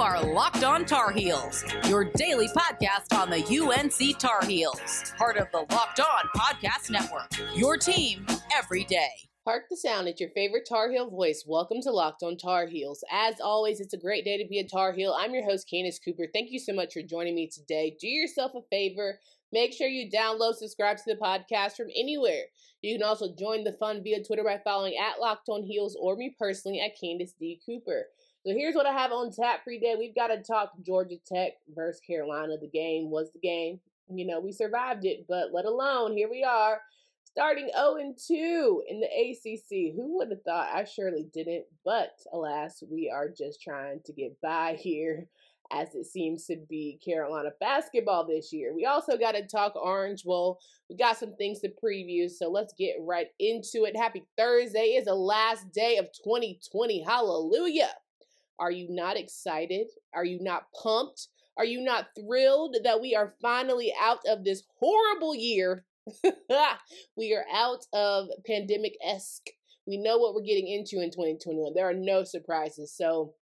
are Locked On Tar Heels, your daily podcast on the UNC Tar Heels, part of the Locked On Podcast Network. Your team every day. Hark the sound at your favorite Tar Heel voice. Welcome to Locked On Tar Heels. As always, it's a great day to be a Tar Heel. I'm your host, Candace Cooper. Thank you so much for joining me today. Do yourself a favor. Make sure you download, subscribe to the podcast from anywhere. You can also join the fun via Twitter by following at Locked On Heels or me personally at Candace D. Cooper. So here's what I have on tap for today. We've got to talk Georgia Tech versus Carolina. The game was the game. You know, we survived it, but let alone, here we are, starting 0 and 2 in the ACC. Who would have thought? I surely didn't, but alas, we are just trying to get by here as it seems to be Carolina basketball this year. We also got to talk Orange Bowl. We got some things to preview, so let's get right into it. Happy Thursday is the last day of 2020. Hallelujah. Are you not excited? Are you not pumped? Are you not thrilled that we are finally out of this horrible year? we are out of pandemic esque. We know what we're getting into in 2021. There are no surprises. So,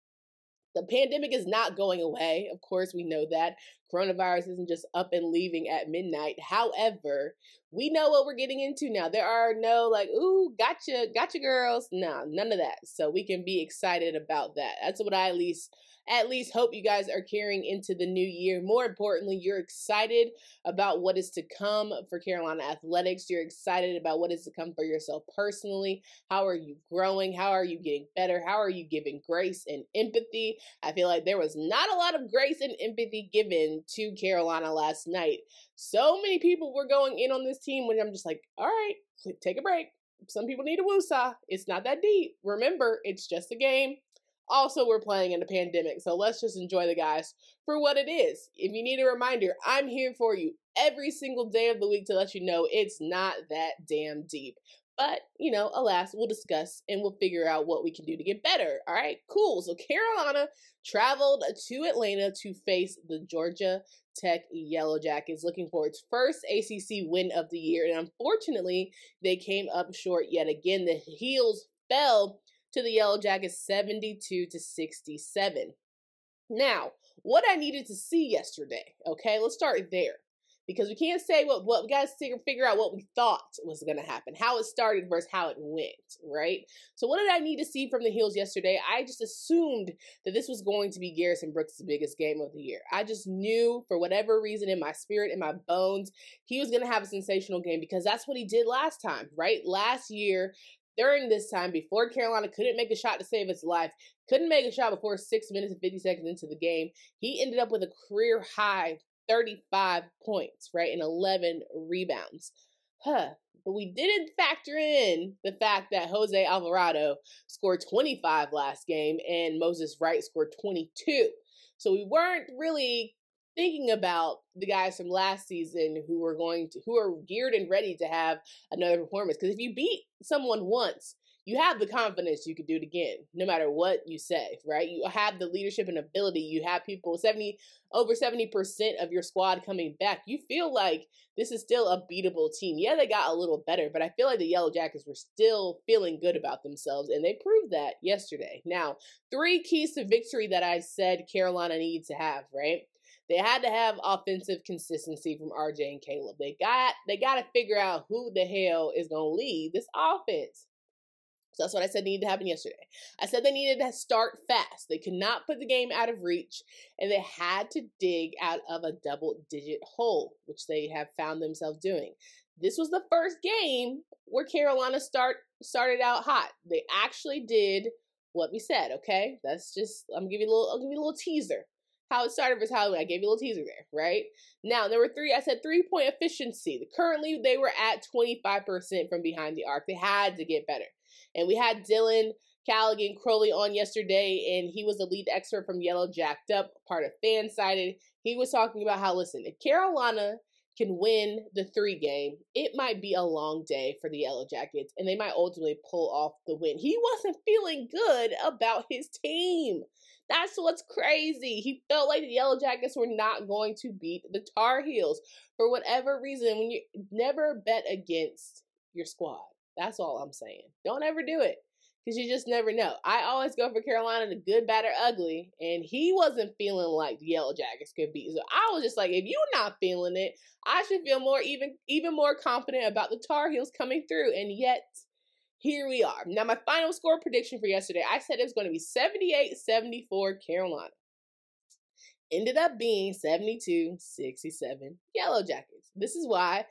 the pandemic is not going away. Of course, we know that. Coronavirus isn't just up and leaving at midnight. However, we know what we're getting into now. There are no like, ooh, gotcha, gotcha girls. No, none of that. So we can be excited about that. That's what I at least at least hope you guys are carrying into the new year. More importantly, you're excited about what is to come for Carolina Athletics. You're excited about what is to come for yourself personally. How are you growing? How are you getting better? How are you giving grace and empathy? I feel like there was not a lot of grace and empathy given to Carolina last night. So many people were going in on this team when I'm just like, all right, take a break. Some people need a woosah. It's not that deep. Remember, it's just a game. Also, we're playing in a pandemic, so let's just enjoy the guys for what it is. If you need a reminder, I'm here for you every single day of the week to let you know it's not that damn deep. But, you know, alas, we'll discuss and we'll figure out what we can do to get better. All right, cool. So, Carolina traveled to Atlanta to face the Georgia Tech Yellow Jackets, looking for its first ACC win of the year. And unfortunately, they came up short yet again. The Heels fell to the Yellow Jackets 72 to 67. Now, what I needed to see yesterday, okay, let's start there. Because we can't say what, what we got to figure out what we thought was going to happen, how it started versus how it went, right? So, what did I need to see from the Heels yesterday? I just assumed that this was going to be Garrison Brooks' biggest game of the year. I just knew, for whatever reason, in my spirit, in my bones, he was going to have a sensational game because that's what he did last time, right? Last year, during this time before Carolina couldn't make a shot to save its life, couldn't make a shot before six minutes and 50 seconds into the game. He ended up with a career high 35 points, right, and 11 rebounds. Huh. But we didn't factor in the fact that Jose Alvarado scored 25 last game and Moses Wright scored 22. So we weren't really thinking about the guys from last season who are going to who are geared and ready to have another performance because if you beat someone once you have the confidence you could do it again no matter what you say right? You have the leadership and ability. You have people 70 over 70% of your squad coming back. You feel like this is still a beatable team. Yeah they got a little better but i feel like the yellow jackets were still feeling good about themselves and they proved that yesterday. Now three keys to victory that i said carolina needs to have right? They had to have offensive consistency from RJ and Caleb. They got they got to figure out who the hell is going to lead this offense. So that's what I said needed to happen yesterday. I said they needed to start fast. They could not put the game out of reach, and they had to dig out of a double digit hole, which they have found themselves doing. This was the first game where Carolina start started out hot. They actually did what we said, okay? That's just I'm gonna give you a little I'll give you a little teaser how it started versus how I gave you a little teaser there, right? Now, number three, I said three point efficiency. Currently, they were at 25% from behind the arc. They had to get better. And we had Dylan Callaghan Crowley on yesterday, and he was the lead expert from Yellow Jacked Up, part of Fansided. He was talking about how, listen, if Carolina can win the three game, it might be a long day for the Yellow Jackets, and they might ultimately pull off the win. He wasn't feeling good about his team. That's what's crazy. He felt like the Yellow Jackets were not going to beat the Tar Heels for whatever reason. When you never bet against your squad, that's all I'm saying. Don't ever do it because you just never know. I always go for Carolina, the good, bad, or ugly, and he wasn't feeling like the Yellow Jackets could beat. So I was just like, if you're not feeling it, I should feel more even even more confident about the Tar Heels coming through. And yet, here we are. Now, my final score prediction for yesterday, I said it was going to be 78 74 Carolina ended up being 72 67 Yellow Jackets. This is why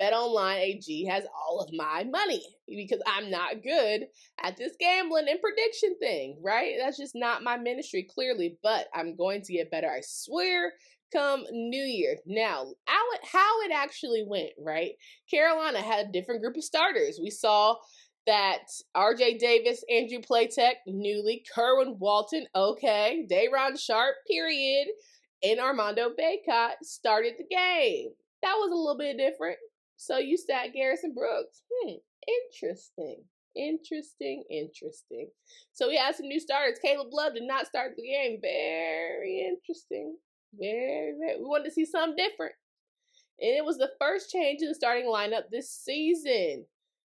BetOnline AG has all of my money because I'm not good at this gambling and prediction thing, right? That's just not my ministry, clearly, but I'm going to get better. I swear. Come New Year. Now, how it, how it actually went, right? Carolina had a different group of starters. We saw that RJ Davis, Andrew Platek, newly, Kerwin Walton, okay, Day'Ron Sharpe, period, and Armando Bacot started the game. That was a little bit different. So you sat Garrison Brooks. Hmm, interesting. Interesting, interesting. So we had some new starters. Caleb Love did not start the game. Very interesting. Very, very. We wanted to see something different. And it was the first change in the starting lineup this season.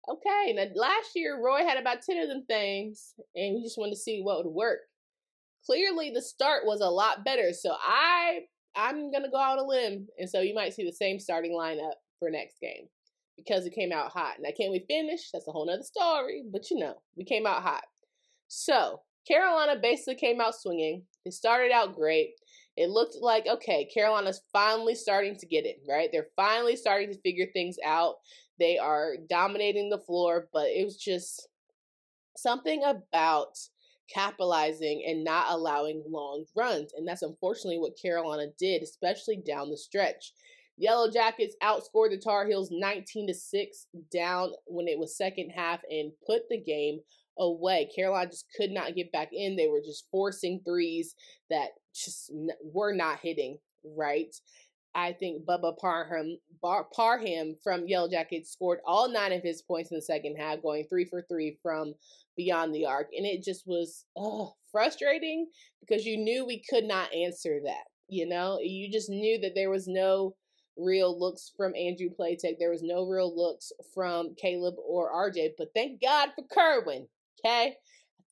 Okay, now last year Roy had about 10 of them things, and we just wanted to see what would work. Clearly the start was a lot better. So I I'm gonna go out a limb, and so you might see the same starting lineup for next game because it came out hot. Now, can we finish? That's a whole nother story, but you know, we came out hot. So Carolina basically came out swinging. It started out great. It looked like okay, Carolina's finally starting to get it right. They're finally starting to figure things out. They are dominating the floor, but it was just something about capitalizing and not allowing long runs. And that's unfortunately what Carolina did, especially down the stretch. Yellow Jackets outscored the Tar Heels 19 to 6 down when it was second half and put the game away. Carolina just could not get back in. They were just forcing threes that just were not hitting, right? I think Bubba Parham, Bar, Parham from Yellow Jackets scored all nine of his points in the second half, going three for three from beyond the arc. And it just was oh, frustrating because you knew we could not answer that. You know, you just knew that there was no real looks from Andrew Platek. There was no real looks from Caleb or RJ. But thank God for Kerwin. Okay.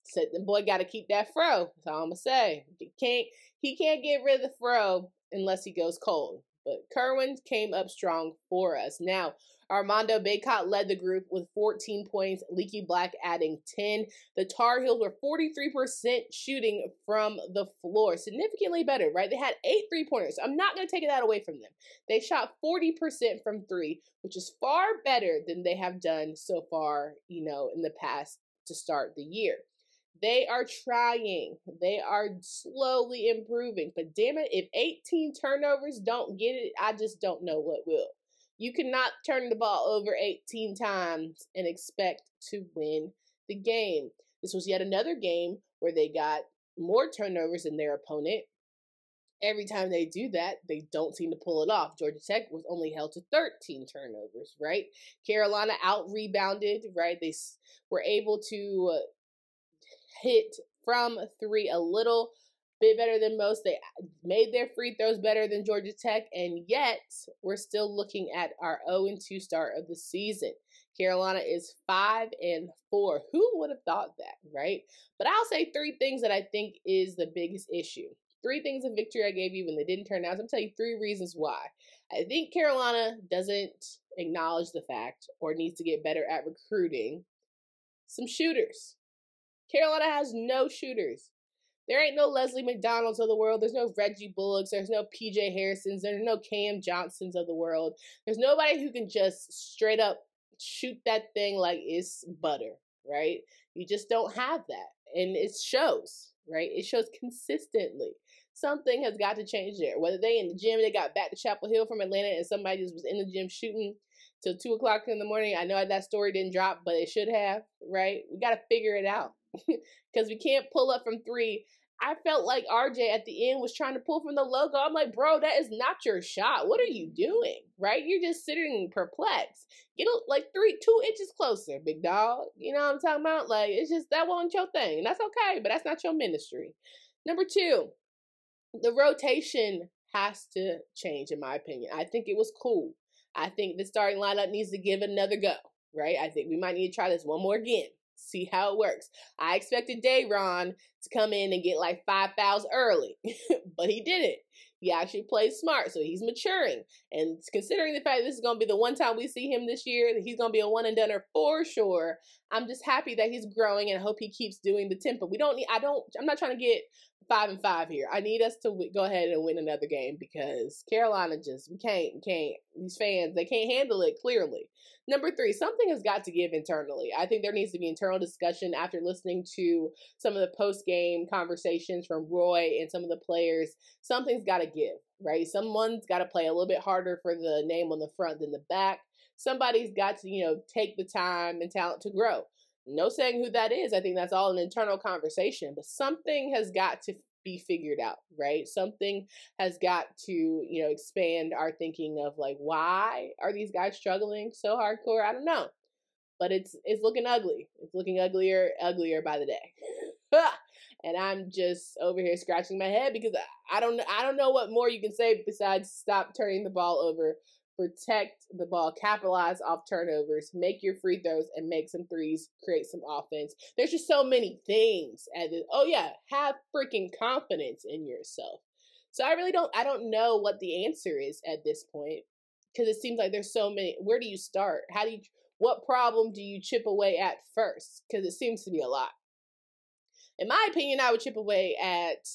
Said the boy got to keep that fro. That's all I'm gonna say. He can't he can't get rid of the fro unless he goes cold. But Kerwin came up strong for us. Now, Armando Bacot led the group with 14 points, Leaky Black adding 10. The Tar Heels were 43% shooting from the floor, significantly better, right? They had eight three pointers. I'm not going to take that away from them. They shot 40% from three, which is far better than they have done so far, you know, in the past to start the year. They are trying. They are slowly improving. But damn it, if 18 turnovers don't get it, I just don't know what will. You cannot turn the ball over 18 times and expect to win the game. This was yet another game where they got more turnovers than their opponent. Every time they do that, they don't seem to pull it off. Georgia Tech was only held to 13 turnovers, right? Carolina out rebounded, right? They were able to uh, hit from three a little bit better than most. They made their free throws better than Georgia Tech, and yet we're still looking at our 0 2 start of the season. Carolina is 5 and 4. Who would have thought that, right? But I'll say three things that I think is the biggest issue. Three things of victory I gave you when they didn't turn out. I'm to tell you three reasons why. I think Carolina doesn't acknowledge the fact or needs to get better at recruiting some shooters. Carolina has no shooters. There ain't no Leslie McDonald's of the world. There's no Reggie Bullocks. There's no PJ Hairstons. There's no Cam Johnsons of the world. There's nobody who can just straight up shoot that thing like it's butter, right? You just don't have that. And it shows, right? It shows consistently. Something has got to change there. Whether they in the gym, they got back to Chapel Hill from Atlanta and somebody just was in the gym shooting till two o'clock in the morning. I know that story didn't drop, but it should have, right? We got to figure it out because we can't pull up from three I felt like RJ at the end was trying to pull from the logo. I'm like, bro, that is not your shot. What are you doing? Right? You're just sitting perplexed. Get like three, two inches closer, big dog. You know what I'm talking about? Like, it's just that wasn't your thing. And that's okay, but that's not your ministry. Number two, the rotation has to change, in my opinion. I think it was cool. I think the starting lineup needs to give another go, right? I think we might need to try this one more again. See how it works. I expected Day'Ron to come in and get like five fouls early, but he didn't. He actually plays smart, so he's maturing. And considering the fact this is going to be the one time we see him this year, that he's going to be a one and doneer for sure. I'm just happy that he's growing and I hope he keeps doing the tempo. We don't need, I don't, I'm not trying to get five and five here. I need us to w- go ahead and win another game because Carolina just, we can't, can't, these fans, they can't handle it clearly. Number three, something has got to give internally. I think there needs to be internal discussion after listening to some of the post game conversations from Roy and some of the players. Something's got to give, right? Someone's got to play a little bit harder for the name on the front than the back. Somebody's got to, you know, take the time and talent to grow. No saying who that is. I think that's all an internal conversation, but something has got to be figured out, right? Something has got to, you know, expand our thinking of like why are these guys struggling so hardcore? I don't know. But it's it's looking ugly. It's looking uglier, uglier by the day. and I'm just over here scratching my head because I don't I don't know what more you can say besides stop turning the ball over protect the ball, capitalize off turnovers, make your free throws, and make some threes, create some offense. There's just so many things. And oh yeah, have freaking confidence in yourself. So I really don't I don't know what the answer is at this point because it seems like there's so many. Where do you start? How do you what problem do you chip away at first? Because it seems to be a lot. In my opinion, I would chip away at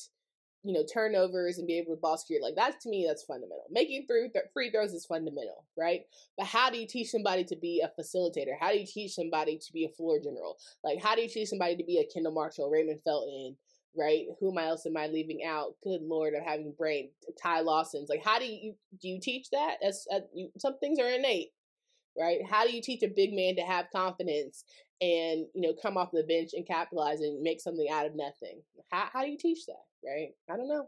you know, turnovers and be able to ball secure. Like that to me, that's fundamental. Making through th- free throws is fundamental, right? But how do you teach somebody to be a facilitator? How do you teach somebody to be a floor general? Like how do you teach somebody to be a Kendall Marshall, Raymond Felton, right? Who am I else am I leaving out? Good lord, I'm having brain. Ty Lawson's. Like how do you do you teach that? As uh, you, some things are innate, right? How do you teach a big man to have confidence and you know come off the bench and capitalize and make something out of nothing? How how do you teach that? Right? I don't know.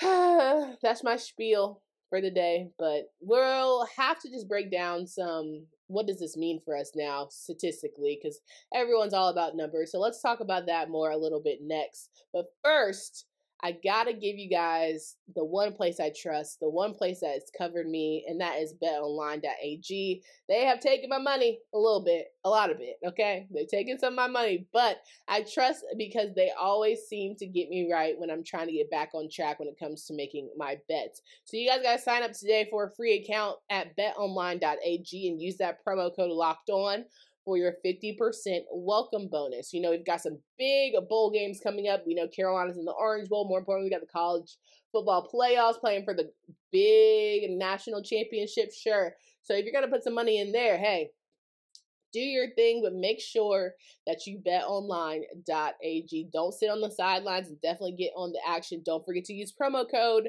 That's my spiel for the day, but we'll have to just break down some what does this mean for us now statistically because everyone's all about numbers. So let's talk about that more a little bit next. But first, I gotta give you guys the one place I trust, the one place that has covered me, and that is betonline.ag. They have taken my money a little bit, a lot of it, okay? They've taken some of my money, but I trust because they always seem to get me right when I'm trying to get back on track when it comes to making my bets. So you guys gotta sign up today for a free account at betonline.ag and use that promo code locked on for your 50% welcome bonus. You know, we've got some big bowl games coming up. We know Carolina's in the Orange Bowl. More importantly, we got the college football playoffs playing for the big national championship. Sure. So if you're going to put some money in there, hey, do your thing, but make sure that you betonline.ag. Don't sit on the sidelines and definitely get on the action. Don't forget to use promo code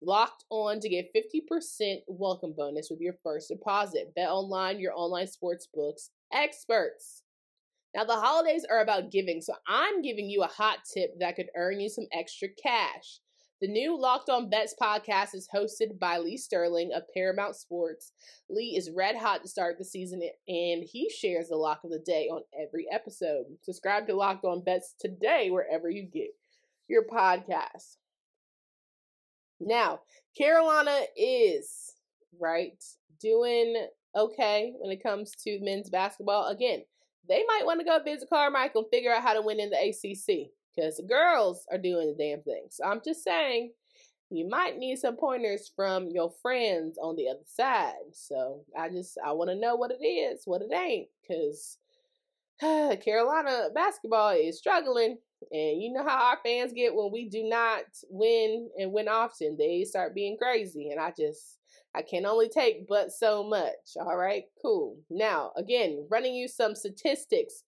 locked on to get 50% welcome bonus with your first deposit. Bet online, your online sports books experts. Now, the holidays are about giving, so I'm giving you a hot tip that could earn you some extra cash. The new Locked On Bets podcast is hosted by Lee Sterling of Paramount Sports. Lee is red hot to start the season, and he shares the lock of the day on every episode. Subscribe to Locked On Bets today, wherever you get your podcast. Now, Carolina is, right, doing okay when it comes to men's basketball. Again, they might want to go visit Carmichael and figure out how to win in the ACC because the girls are doing the damn thing. So I'm just saying, you might need some pointers from your friends on the other side. So I just I want to know what it is, what it ain't, because Carolina basketball is struggling. And you know how our fans get when we do not win and win often. They start being crazy. And I just I can only take but so much. All right, cool. Now, again, running you some statistics.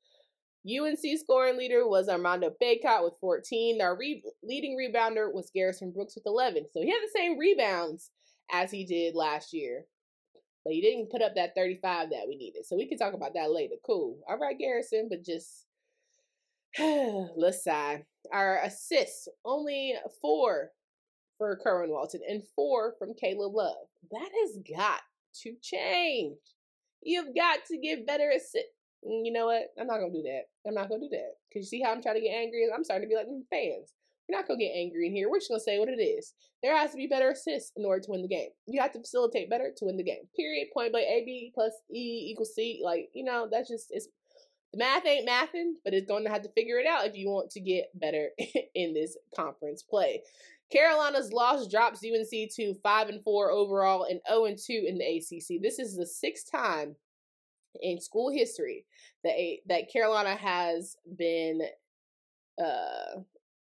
UNC scoring leader was Armando Bacot with 14. Our re- leading rebounder was Garrison Brooks with 11. So he had the same rebounds as he did last year. But he didn't put up that 35 that we needed. So we can talk about that later. Cool. All right, Garrison, but just let's sigh. Our assists, only four for Kerwin Walton and four from Caleb Love. That has got to change. You've got to give better assist. Mm, you know what? I'm not gonna do that. I'm not gonna do that. Cause you see how I'm trying to get angry? I'm starting to be like the fans. We're not gonna get angry in here. We're just gonna say what it is. There has to be better assists in order to win the game. You have to facilitate better to win the game. Period. Point blank. A B plus E equals C. Like you know, that's just it's the math ain't mathing, but it's going to have to figure it out if you want to get better in this conference play. Carolina's loss drops UNC to 5 and 4 overall and 0 and 2 in the ACC. This is the sixth time in school history that that Carolina has been uh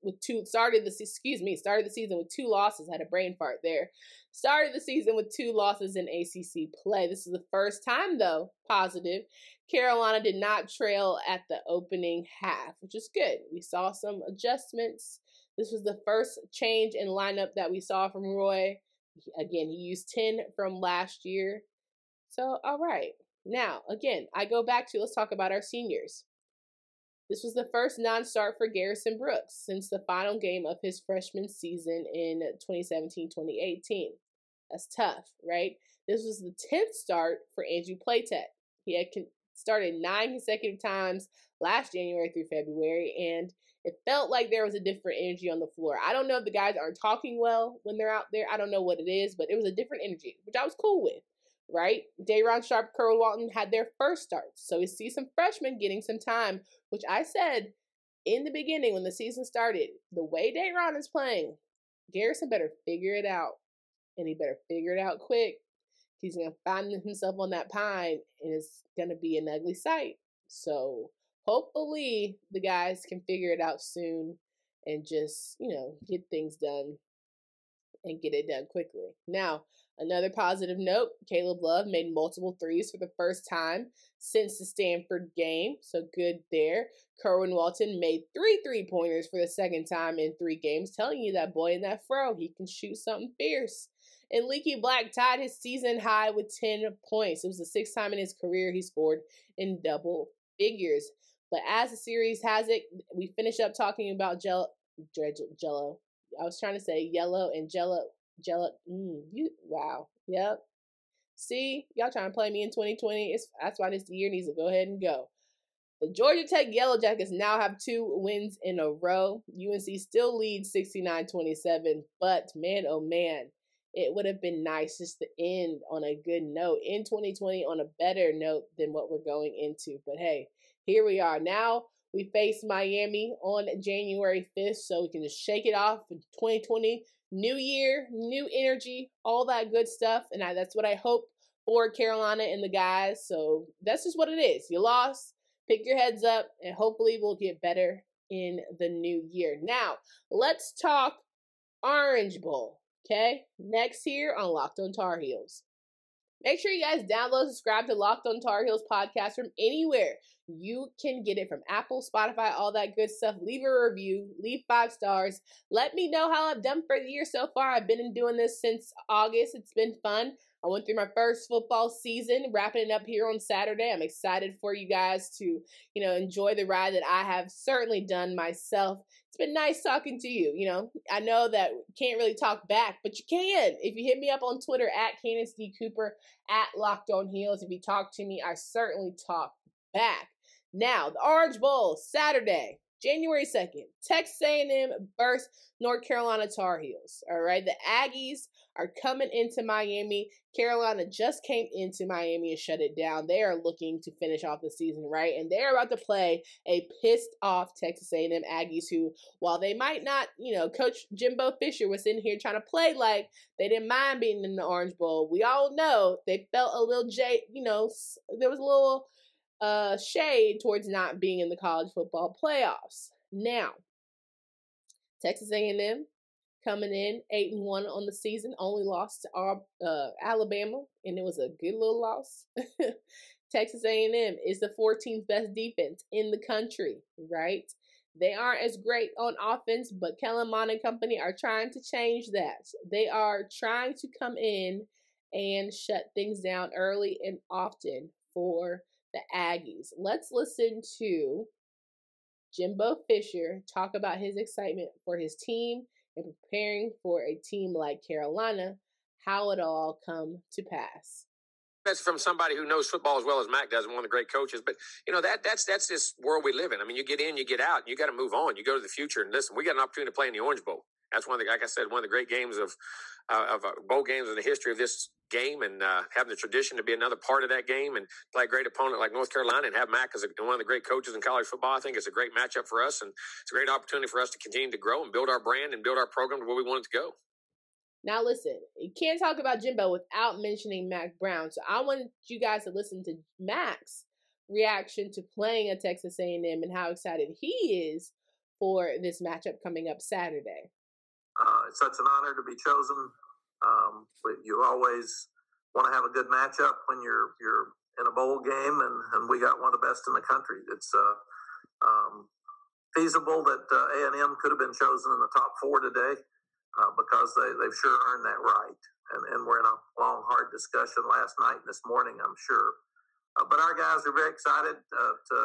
with two started the excuse me started the season with two losses had a brain fart there. Started the season with two losses in ACC play. This is the first time though positive Carolina did not trail at the opening half which is good. We saw some adjustments this was the first change in lineup that we saw from Roy again he used 10 from last year so all right now again I go back to let's talk about our seniors this was the first non start for Garrison Brooks since the final game of his freshman season in 2017 2018. That's tough, right? This was the 10th start for Andrew Platek. He had started nine consecutive times last January through February, and it felt like there was a different energy on the floor. I don't know if the guys aren't talking well when they're out there. I don't know what it is, but it was a different energy, which I was cool with right? Day'Ron Sharpe, Kerwin Walton had their first starts. So we see some freshmen getting some time, which I said in the beginning when the season started, the way Day'Ron is playing, Garrison better figure it out. And he better figure it out quick. He's going to find himself on that pine and it's going to be an ugly sight. So hopefully the guys can figure it out soon and just, you know, get things done and get it done quickly. Now, Another positive note Caleb Love made multiple threes for the first time since the Stanford game, so good there. Kerwin Walton made three three pointers for the second time in three games, telling you that boy in that fro, he can shoot something fierce. And Leaky Black tied his season high with 10 points. It was the sixth time in his career he scored in double figures. But as the series has it, we finish up talking about Jello. Jello. I was trying to say yellow and Jello Jello. Mm, you wow. Yep. See, y'all trying to play me in 2020. It's that's why this year needs to go ahead and go. The Georgia Tech Yellow Jackets now have two wins in a row. UNC still leads 69-27, but man, oh man, it would have been nice just to end on a good note in 2020 on a better note than what we're going into. But hey, here we are. Now we face Miami on January 5th, so we can just shake it off in 2020 new year, new energy, all that good stuff. And I, that's what I hope for Carolina and the guys. So that's just what it is. You lost, pick your heads up, and hopefully we'll get better in the new year. Now, let's talk Orange Bowl. Okay, next here on Locked on Tar Heels. Make sure you guys download, subscribe to Locked on Tar Heels podcast from anywhere. You can get it from Apple, Spotify, all that good stuff. Leave a review, leave five stars. Let me know how I've done for the year so far. I've been doing this since August. It's been fun. I went through my first football season, wrapping it up here on Saturday. I'm excited for you guys to, you know, enjoy the ride that I have certainly done myself. It's been nice talking to you. You know, I know that can't really talk back, but you can. If you hit me up on Twitter at Candace D. Cooper, at Locked On Heels, if you talk to me, I certainly talk back. Now, the Orange Bowl, Saturday. January 2nd, Texas A&M versus North Carolina Tar Heels. All right, the Aggies are coming into Miami. Carolina just came into Miami and shut it down. They are looking to finish off the season right, and they're about to play a pissed off Texas A&M Aggies who, while they might not, you know, Coach Jimbo Fisher was in here trying to play like they didn't mind being in the Orange Bowl. We all know they felt a little j, you know, there was a little uh, shade towards not being in the college football playoffs. Now, Texas A&M coming in eight and one on the season, only lost to uh, Alabama, and it was a good little loss. Texas A&M is the 14th best defense in the country, right? They aren't as great on offense, but Kellen Mond and company are trying to change that. They are trying to come in and shut things down early and often for the Aggies. Let's listen to Jimbo Fisher talk about his excitement for his team and preparing for a team like Carolina, how it all come to pass. That's from somebody who knows football as well as Mack does, and one of the great coaches. But you know that that's that's this world we live in. I mean, you get in, you get out, and you got to move on. You go to the future, and listen, we got an opportunity to play in the Orange Bowl. That's one of the, like I said, one of the great games of uh, of uh, bowl games in the history of this game, and uh, having the tradition to be another part of that game and play a great opponent like North Carolina and have Mack as a, one of the great coaches in college football. I think it's a great matchup for us, and it's a great opportunity for us to continue to grow and build our brand and build our program to where we want it to go. Now, listen, you can't talk about Jimbo without mentioning Mack Brown. So I want you guys to listen to Mack's reaction to playing at Texas A&M and how excited he is for this matchup coming up Saturday. Uh, it's such an honor to be chosen. Um, but you always want to have a good matchup when you're you're in a bowl game, and, and we got one of the best in the country. It's uh, um, feasible that uh, A&M could have been chosen in the top four today uh, because they, they've sure earned that right. And, and we're in a long, hard discussion last night and this morning, I'm sure. Uh, but our guys are very excited uh, to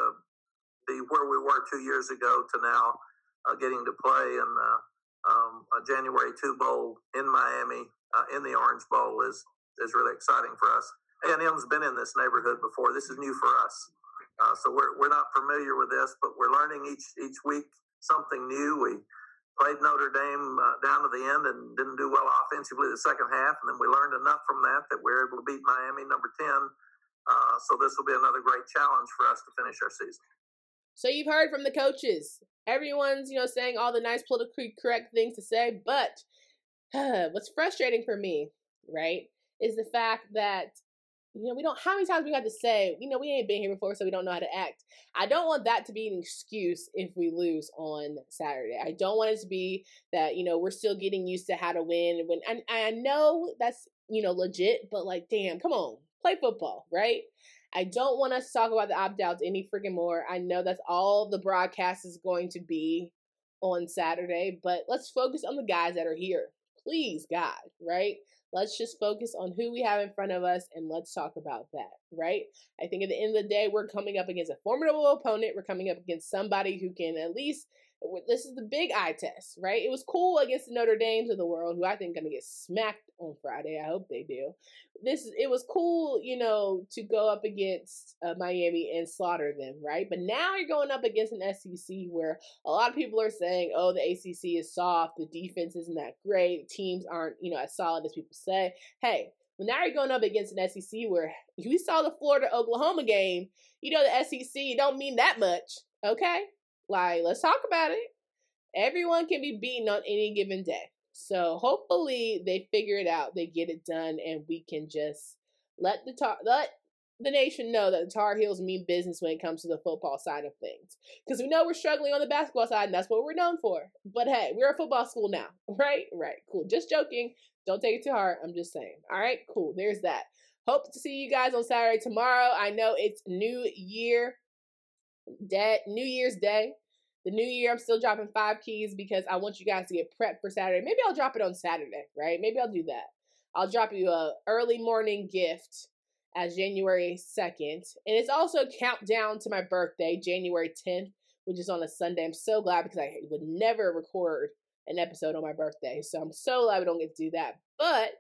be where we were two years ago to now uh, getting to play in um, a January 2 Bowl in Miami uh, in the Orange Bowl is, is really exciting for us. A&M's been in this neighborhood before. This is new for us. Uh, so we're, we're not familiar with this, but we're learning each, each week something new. We played Notre Dame uh, down to the end and didn't do well offensively the second half. And then we learned enough from that that we were able to beat Miami, number 10. Uh, so this will be another great challenge for us to finish our season. So you've heard from the coaches. Everyone's, you know, saying all the nice politically correct things to say, but what's frustrating for me, right, is the fact that you know, we don't, how many times we got to say, you know, we ain't been here before, so we don't know how to act. I don't want that to be an excuse if we lose on Saturday. I don't want it to be that, you know, we're still getting used to how to win. When, and I know that's, you know, legit, but like, damn, come on, play football, right? I don't want us to talk about the opt outs any freaking more. I know that's all the broadcast is going to be on Saturday, but let's focus on the guys that are here. Please, God, right? Let's just focus on who we have in front of us and let's talk about that, right? I think at the end of the day, we're coming up against a formidable opponent. We're coming up against somebody who can at least this is the big eye test, right? It was cool against the Notre Dames of the world, who I think going to get smacked on Friday. I hope they do. This it was cool, you know, to go up against uh, Miami and slaughter them, right? But now you're going up against an SEC where a lot of people are saying, "Oh, the ACC is soft. The defense isn't that great. Teams aren't, you know, as solid as people say." Hey, well, now you're going up against an SEC where we saw the Florida Oklahoma game. You know, the SEC don't mean that much, okay? Like, let's talk about it. Everyone can be beaten on any given day. So hopefully they figure it out, they get it done, and we can just let the tar- let the nation know that the Tar Heels mean business when it comes to the football side of things. Because we know we're struggling on the basketball side, and that's what we're known for. But hey, we're a football school now, right? Right, cool. Just joking. Don't take it to heart. I'm just saying. All right, cool. There's that. Hope to see you guys on Saturday tomorrow. I know it's New Year day, New Year's Day. The new year, I'm still dropping five keys because I want you guys to get prepped for Saturday. Maybe I'll drop it on Saturday, right? Maybe I'll do that. I'll drop you a early morning gift as January 2nd. And it's also a countdown to my birthday, January 10th, which is on a Sunday. I'm so glad because I would never record an episode on my birthday. So I'm so glad we don't get to do that. But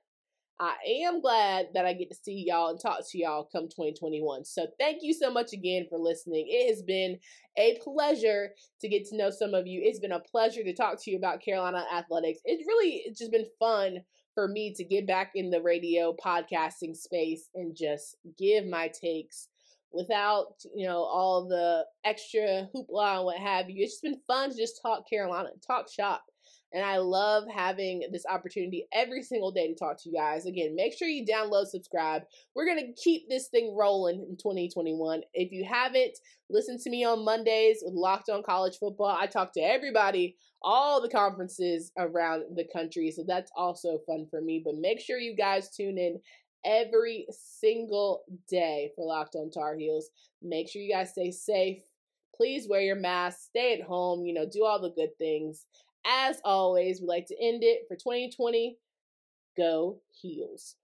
I am glad that I get to see y'all and talk to y'all come 2021. So thank you so much again for listening. It has been a pleasure to get to know some of you. It's been a pleasure to talk to you about Carolina athletics. It's really it's just been fun for me to get back in the radio podcasting space and just give my takes without you know all the extra hoopla and what have you. It's just been fun to just talk Carolina, talk shop. And I love having this opportunity every single day to talk to you guys. Again, make sure you download, subscribe. We're going to keep this thing rolling in 2021. If you haven't, listen to me on Mondays with Locked On College Football. I talk to everybody, all the conferences around the country. So that's also fun for me. But make sure you guys tune in every single day for Locked On Tar Heels. Make sure you guys stay safe. Please wear your mask, stay at home, you know, do all the good things. As always, we like to end it for 2020. Go Heels.